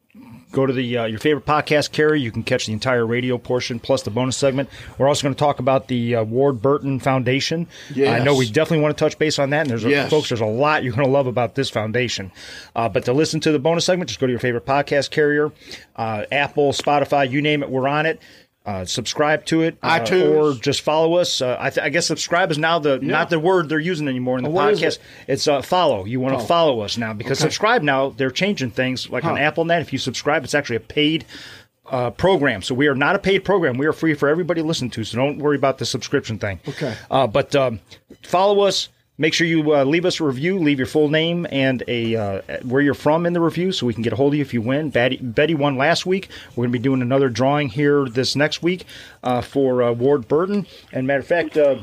go to the uh, your favorite podcast carrier. You can catch the entire radio portion plus the bonus segment. We're also going to talk about the uh, Ward Burton Foundation. Yes. I know we definitely want to touch base on that. And there's a, Yes. folks, there's a lot you're going to love about this foundation. Uh, but to listen to the bonus segment, just go to your favorite podcast carrier, uh, Apple, Spotify, you name it, we're on it. Uh, subscribe to it, uh, or just follow us. Uh, I, th- I guess subscribe is now the not the word they're using anymore in the Oh, podcast. it? It's uh, follow. You want to follow us now because subscribe now they're changing things like on AppleNet. If you subscribe, it's actually a paid uh, program. So we are not a paid program. We are free for everybody to listen to. So don't worry about the subscription thing. Okay. Uh, but um, follow us. Make sure you uh, leave us a review. Leave your full name and a uh, where you're from in the review, so we can get a hold of you if you win. Betty, Betty won last week. We're going to be doing another drawing here this next week uh, for uh, Ward Burton. And matter of fact, uh,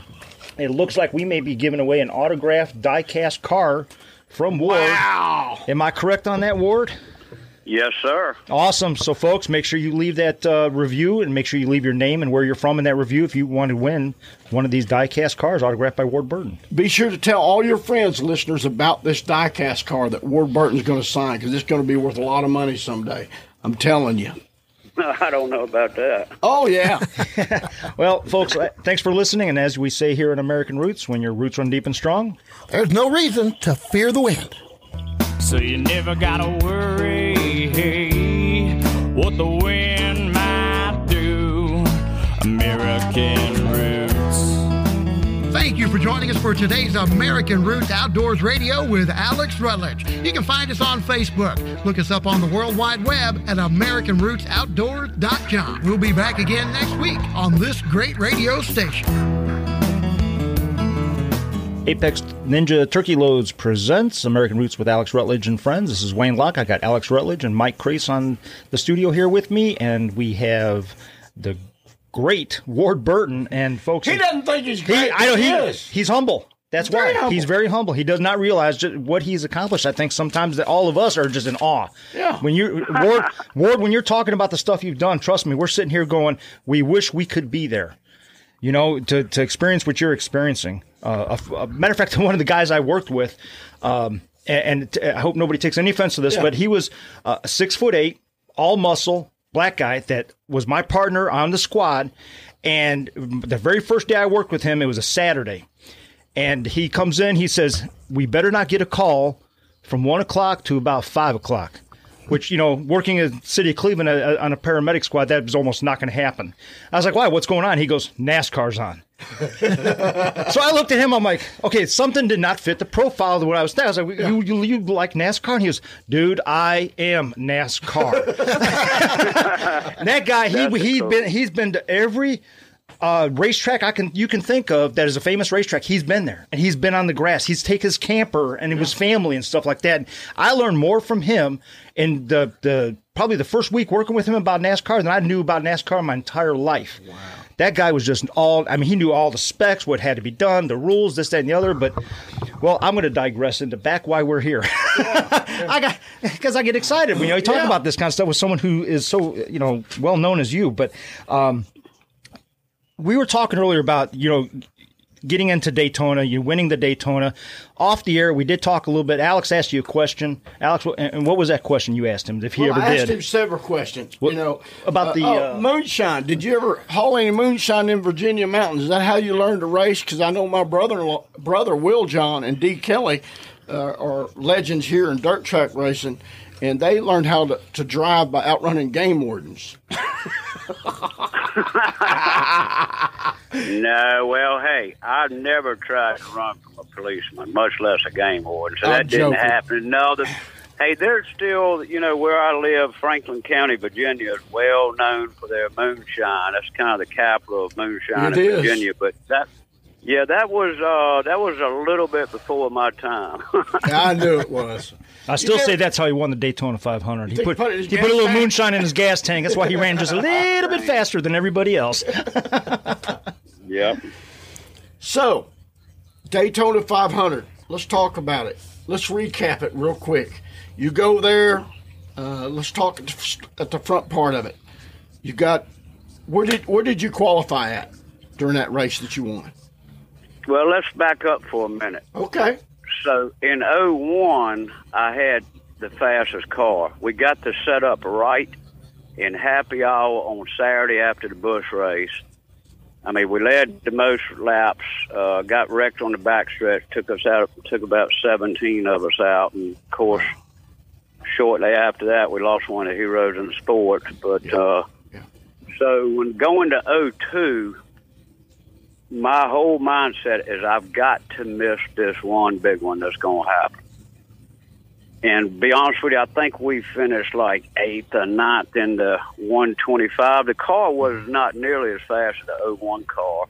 it looks like we may be giving away an autographed die-cast car from Ward. Wow. Am I correct on that, Ward? Yes, sir. Awesome. So, folks, make sure you leave that uh, review and make sure you leave your name and where you're from in that review if you want to win one of these die-cast cars autographed by Ward Burton. Be sure to tell all your friends, listeners, about this diecast car that Ward Burton's going to sign because it's going to be worth a lot of money someday. I'm telling you. (laughs) I don't know about that. Oh, yeah. (laughs) Well, folks, uh, thanks for listening. And as we say here in American Roots, when your roots run deep and strong, There's no reason to fear the wind. So you never gotta worry what the wind might do. American Roots. Thank you for joining us for today's American Roots Outdoors Radio with Alex Rutledge. You can find us on Facebook. Look us up on the World Wide Web at AmericanRootsOutdoors.com. We'll be back again next week on this great radio station. Apex Ninja Turkey Loads presents American Roots with Alex Rutledge and friends. This is Wayne Lach. I got Alex Rutledge and Mike Crase on the studio here with me, and we have the great Ward Burton. And folks, he doesn't think he's He, great. I know he is. he's humble. That's Very why humble. he's very humble. He does not realize just what he's accomplished. I think sometimes that all of us are just in awe. Yeah. When you Ward, (laughs) Ward, when you're talking about the stuff you've done, trust me, we're sitting here going, we wish we could be there. You know, to to experience what you're experiencing. Uh, a, a matter of fact, (laughs) one of the guys I worked with, um, and, and I hope nobody takes any offense to this, but he was uh, six foot eight, all muscle, black guy that was my partner on the squad. And the very first day I worked with him, it was a Saturday and he comes in. He says, "We better not get a call from one o'clock to about five o'clock." Which you know, working in the city of Cleveland uh, on a paramedic squad, that was almost not going to happen. I was like, "Why? What's going on?" He goes, "NASCAR's on." (laughs) so I looked at him. I'm like, "Okay, something did not fit the profile of what I was saying." I was like, you, you, "You like NASCAR?" And he was, "Dude, I am NASCAR." And (laughs) that guy, he he's cool. been he's been to every uh, racetrack I can you can think of that is a famous racetrack. He's been there and he's been on the grass. He's taken his camper and his family and stuff like that. I learned more from him in the the probably the first week working with him about NASCAR than I knew about NASCAR my entire life. Wow. That guy was just all, I mean, he knew all the specs, what had to be done, the rules, this, that, and the other. But, well, I'm going to digress into back why we're here. (laughs) I got, because I get excited when, you know, you talk Yeah. about this kind of stuff with someone who is so, you know, well known as you. But, um, we were talking earlier about, you know, getting into Daytona, you're winning the Daytona. Off the air, we did talk a little bit. Alex asked you a question. Alex, what- and what was that question you asked him? If he Well, ever I asked did. him several questions. What- you know about uh, the, oh, uh, moonshine. Did you ever haul any moonshine in Virginia mountains? Is that how you learned to race? Because I know my brother, brother Will John and Dee Kelly uh, are legends here in dirt track racing, and they learned how to, to drive by outrunning game wardens. (laughs) (laughs) No, well, hey, I've never tried to run from a policeman, much less a game warden, so I'm that didn't joking. happen. No, the, hey, there's still, you know, where I live, Franklin County, Virginia, is well known for their moonshine. That's kind of the capital of moonshine It in is. Virginia. But that, yeah, that was uh, that was a little bit before my time. (laughs) I knew it was. I still You say that's how he won the Daytona 500. He put, he put it in his he put a little tank? moonshine in his gas tank. That's why he ran just a little bit (laughs) faster than everybody else. (laughs) yep. So, Daytona 500. Let's talk about it. Let's recap it real quick. You go there. Uh, let's talk at the, at the front part of it. You got where did where did you qualify at during that race that you won? Well, let's back up for a minute. Okay. So in 01, I had the fastest car. We got the setup right in happy hour on Saturday after the Busch race. I mean, we led the most laps, uh, got wrecked on the backstretch, took us out, took about 17 of us out, and of course, shortly after that, we lost one of the heroes in the sport. But uh, so when going to '02, my whole mindset is I've got to miss this one big one that's going to happen. And be honest with you, I think we finished like eighth or ninth in the 125. The car was not nearly as fast as the 01 car,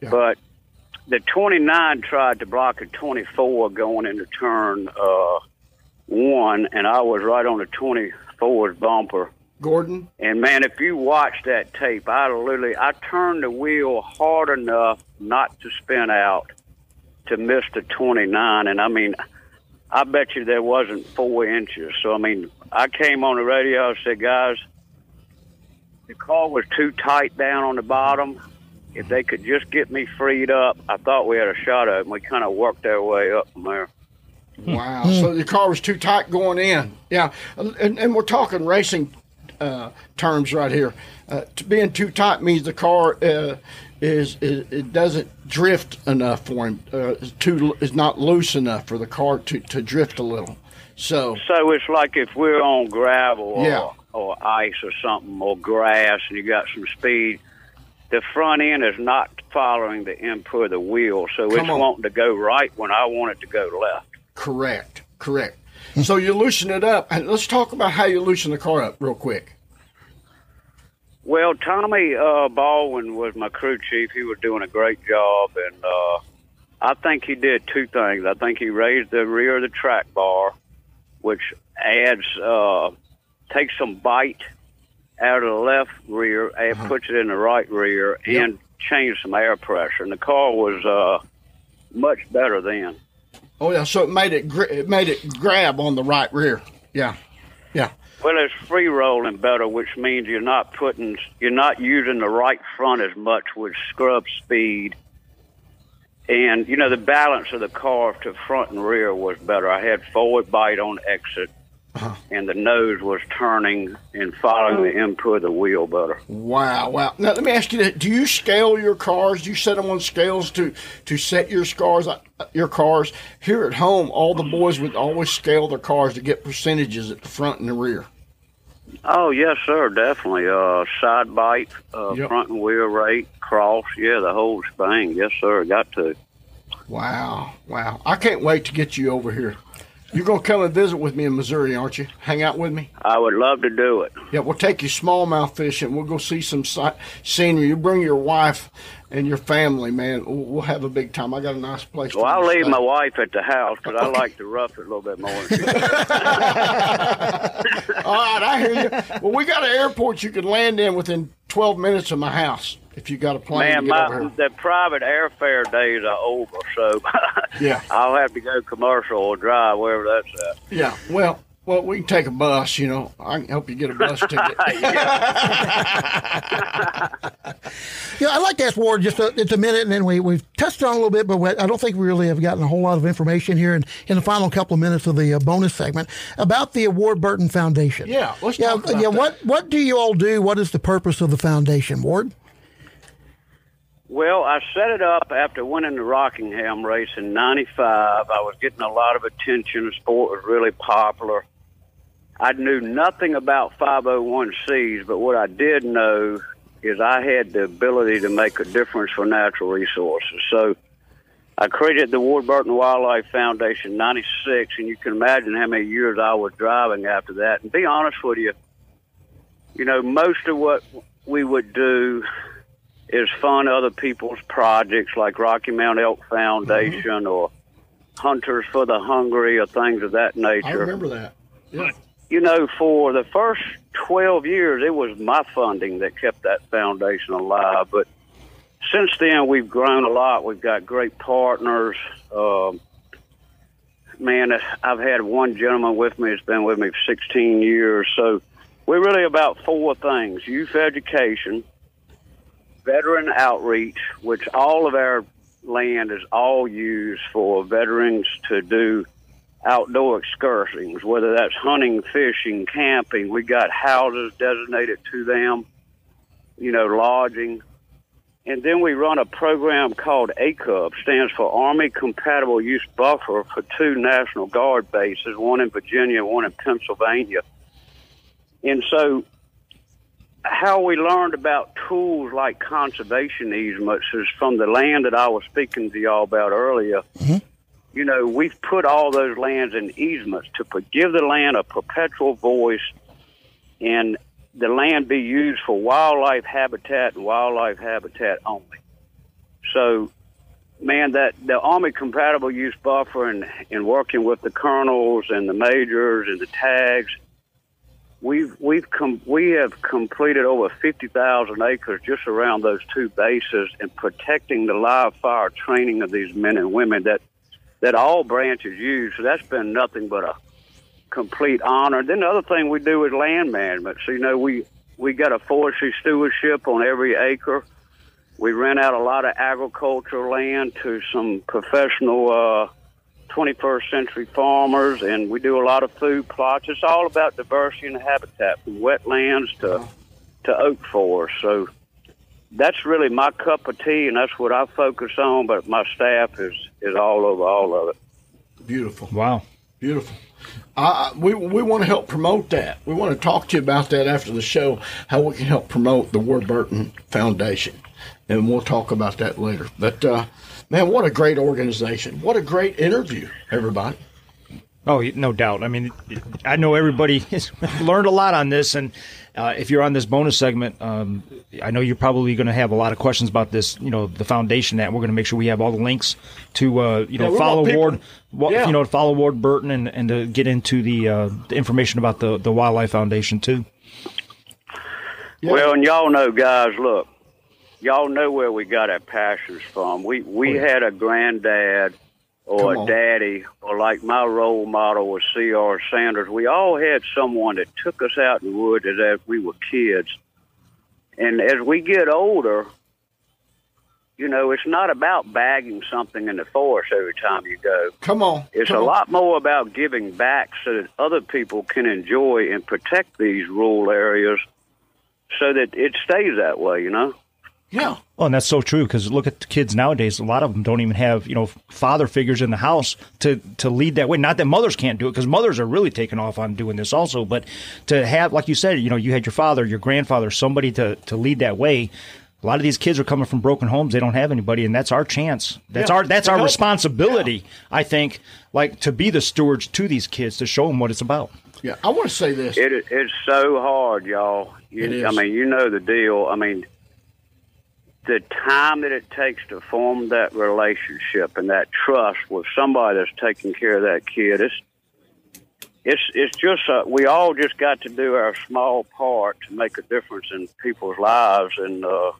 Yeah. but the 29 tried to block a 24 going into turn uh, one, and I was right on the 24's bumper. Gordon. And man, if you watch that tape, I literally I turned the wheel hard enough not to spin out to miss the 29, and I mean, I bet you there wasn't four inches. So I mean, I came on the radio and said, guys, the car was too tight down on the bottom. If they could just get me freed up, I thought we had a shot at it, and we kind of worked our way up from there. Wow. Hmm. So the car was too tight going in. Yeah. And, and we're talking racing uh, terms right here. Uh, to being too tight means the car uh, is, is it doesn't drift enough for him. Uh, too is not loose enough for the car to, to drift a little. So So it's like if we're on gravel or, Yeah. or ice or something or grass and you got some speed, the front end is not following the input of the wheel. So Come it's on. wanting to go right when I want it to go left. correct, correct. So you loosen it up, and let's talk about how you loosen the car up real quick. Well, Tommy uh, Baldwin was my crew chief. He was doing a great job, and uh, I think he did two things. I think he raised the rear of the track bar, which adds uh, takes some bite out of the left rear and puts it in the right rear, and changed some air pressure. And the car was uh, much better then. Oh yeah, so it made it it made it grab on the right rear. Yeah, yeah. Well, it's free rolling better, which means you're not putting, you're not using the right front as much with scrub speed. And you know the balance of the car to front and rear was better. I had forward bite on exit, and the nose was turning and following the input of the wheel better. Wow, wow. Now let me ask you: this. Do you scale your cars? Do you set them on scales to to set your scars, uh, your cars? Here at home, all the boys would always scale their cars to get percentages at the front and the rear. Oh yes, sir, definitely. Uh, side bite, uh, Yep. front and wheel rate, cross, yeah, the whole shebang. Yes, sir, got to. Wow, wow. I can't wait to get you over here. You're gonna come and visit with me in Missouri, aren't you? Hang out with me. I would love to do it. Yeah, we'll take you smallmouth fishing. We'll go see some scenery. You bring your wife, and your family, man. We'll we'll have a big time. I got a nice place. Well, I'll leave my wife at the house because I like to rough it a little bit more. (laughs) (laughs) All right, I hear you. Well, we got an airport you can land in within 12 minutes of my house if you got a plane Man, to get over my here. the private airfare days are over, so (laughs) Yeah. I'll have to go commercial or drive wherever that's at. Yeah. Well, well, we can take a bus. You know, I can help you get a bus (laughs) ticket. (laughs) Yeah, I'd like to ask Ward just a, it's a minute, and then we, we've touched on a little bit, but we, I don't think we really have gotten a whole lot of information here in, in the final couple of minutes of the uh, bonus segment about the Ward Burton Foundation. Yeah, let's yeah, talk about yeah. that. What what do you all do? What is the purpose of the foundation, Ward? Well, I set it up after winning the Rockingham race in '95. I was getting a lot of attention. The sport was really popular. I knew nothing about 501cs, but what I did know is I had the ability to make a difference for natural resources. So I created the Ward Burton Wildlife Foundation in '96, and you can imagine how many years I was driving after that. And be honest with you, you know, most of what we would do is fund other people's projects like Rocky Mountain Elk Foundation or Hunters for the Hungry or things of that nature. I remember that. Yeah. You know, for the first 12 years, it was my funding that kept that foundation alive. But since then, we've grown a lot. We've got great partners. Um, man, I've had one gentleman with me that's been with me for 16 years. So we're really about four things youth education, veteran outreach, which all of our land is all used for veterans to do outdoor excursions, whether that's hunting, fishing, camping. We got houses designated to them, you know, lodging. And then we run a program called ACUB, stands for Army Compatible Use Buffer for two National Guard bases, one in Virginia, one in Pennsylvania. And so how we learned about tools like conservation easements is from the land that I was speaking to y'all about earlier. Mm-hmm. You know, we've put all those lands in easements to give the land a perpetual voice and the land be used for wildlife habitat and wildlife habitat only. So, man, that the Army compatible use buffer and, and working with the colonels and the majors and the tags, we've we've com- we have completed over fifty thousand acres just around those two bases and protecting the live fire training of these men and women that that all branches use. So that's been nothing but a complete honor. Then the other thing we do is land management. So you know we we got a forestry stewardship on every acre. We rent out a lot of agricultural land to some professional uh, 21st century farmers, and we do a lot of food plots. It's all about diversity and habitat, from wetlands to to oak forest. So that's really my cup of tea, and that's what I focus on. But my staff is is all over all of it. Beautiful. Wow. Beautiful. Uh, we we want to help promote that. We want to talk to you about that after the show. How we can help promote the Ward Burton Foundation, and we'll talk about that later. But uh, man, what a great organization! What a great interview, everybody. Oh, no doubt. I mean, I know everybody (laughs) has learned a lot on this, and uh, if you're on this bonus segment, um, I know you're probably going to have a lot of questions about this. You know, the foundation that we're going to make sure we have all the links to, uh, you know, Yeah, follow Ward, wa- Yeah. you know, follow Ward Burton, and and to get into the, uh, the information about the the Wildlife Foundation too. Well, and y'all know, guys. Look, y'all know where we got our passions from. We we oh, had a granddad or a daddy, or like my role model was C.R. Sanders. We all had someone that took us out in the woods as we were kids. And as we get older, you know, it's not about bagging something in the forest every time you go. Come on, It's come a on. lot more about giving back so that other people can enjoy and protect these rural areas so that it stays that way, you know? Yeah, Oh, and that's so true because look at the kids nowadays. A lot of them don't even have you know father figures in the house to to lead that way. Not that mothers can't do it because mothers are really taking off on doing this also. But to have, like you said, you know, you had your father, your grandfather, somebody to to lead that way. A lot of these kids are coming from broken homes; they don't have anybody, and that's our chance. That's Yeah, our that's our help. responsibility. I think, like to be the stewards to these kids to show them what it's about. yeah. I want to say this. It, is- it's so hard, y'all. You, It is. I mean, you know the deal. I mean, the time that it takes to form that relationship and that trust with somebody that's taking care of that kid, it's it's it's just uh, we all just got to do our small part to make a difference in people's lives, and uh,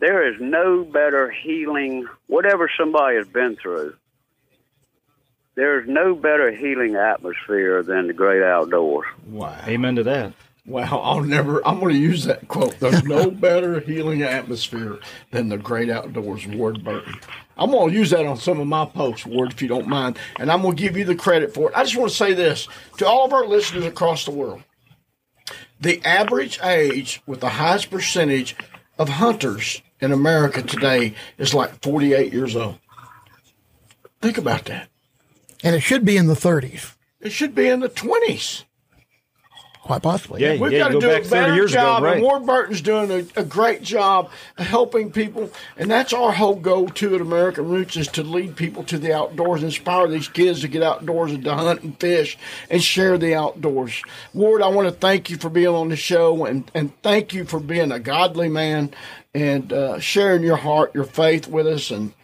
there is no better healing whatever somebody has been through. There's no better healing atmosphere than the great outdoors. Wow. Amen to that. Wow, I'll never. I'm going to use that quote. There's no (laughs) better healing atmosphere than the great outdoors, Ward Burton. I'm going to use that on some of my posts, Ward, if you don't mind, and I'm going to give you the credit for it. I just want to say this to all of our listeners across the world: the average age with the highest percentage of hunters in America today is like 48 years old. Think about that. And it should be in the 30s, It should be in the 20s. Quite possibly. Yeah, We've yeah, got to do a better years ago, job, right. and Ward Burton's doing a, a great job helping people, and that's our whole goal too at American Roots is to lead people to the outdoors, inspire these kids to get outdoors and to hunt and fish and share the outdoors. Ward, I want to thank you for being on the show, and and thank you for being a godly man and uh, sharing your heart, your faith with us, and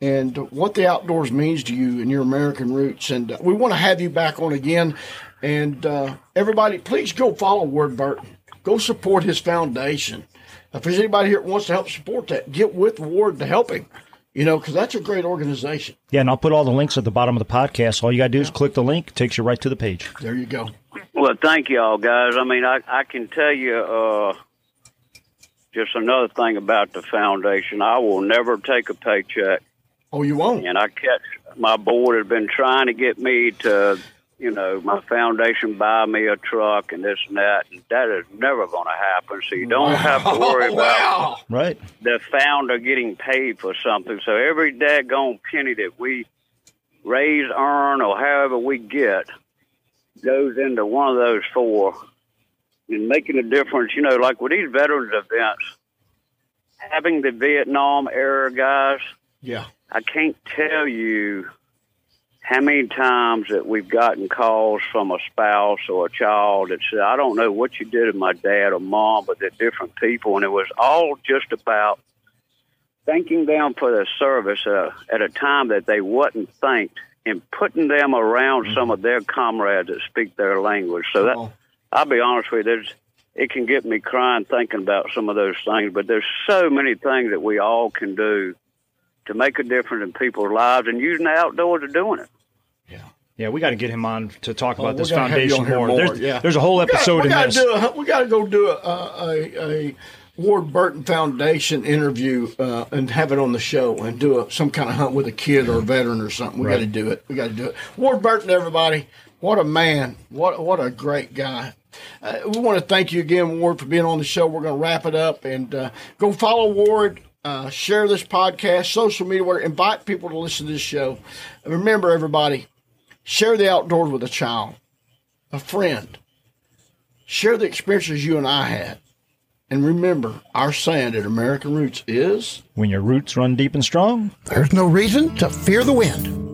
and what the outdoors means to you and your American roots. And uh, we want to have you back on again. And uh, everybody, please go follow Ward Burton. Go support his foundation. If there's anybody here that wants to help support that, get with Ward to help him. You know, because that's a great organization. Yeah, and I'll put all the links at the bottom of the podcast. All you got to do is click the link, it takes you right to the page. There you go. Well, thank y'all, guys. I mean, I, I can tell you uh, just another thing about the foundation. I will never take a paycheck, Oh, you won't? and I catch my board has been trying to get me to, you know, my foundation buy me a truck and this and that, and that is never going to happen. So you don't have to (laughs) oh, worry about wow. Right. the founder getting paid for something. So every daggone penny that we raise, earn, or however we get goes into one of those four and making a difference. You know, like with these veterans events, having the Vietnam era guys, Yeah. I can't tell you how many times that we've gotten calls from a spouse or a child that said, I don't know what you did to my dad or mom, but they're different people. And it was all just about thanking them for their service uh, at a time that they wasn't thanked and putting them around some of their comrades that speak their language. So that. I'll be honest with you, there's, it can get me crying thinking about some of those things, but there's so many things that we all can do to make a difference in people's lives and using the outdoors of doing it. Yeah, Yeah, we got to get him on to talk Oh, about we're this gonna have you foundation on more. more, There's, yeah. there's a whole We gotta- episode we in gotta this. Do a, we got to go do a, a, a Ward Burton Foundation interview uh, and have it on the show and do a, some kind of hunt with a kid or a veteran or something. We got to do it. We got to do it. Ward Burton, everybody, what a man! What what a great guy. Uh, we want to thank you again, Ward, for being on the show. We're going to wrap it up and uh, go follow Ward. Uh, share this podcast, social media, where invite people to listen to this show. And remember, everybody, share the outdoors with a child a friend. Share the experiences you and I had. And remember, our saying at American Roots is When your roots run deep and strong, There's no reason to fear the wind.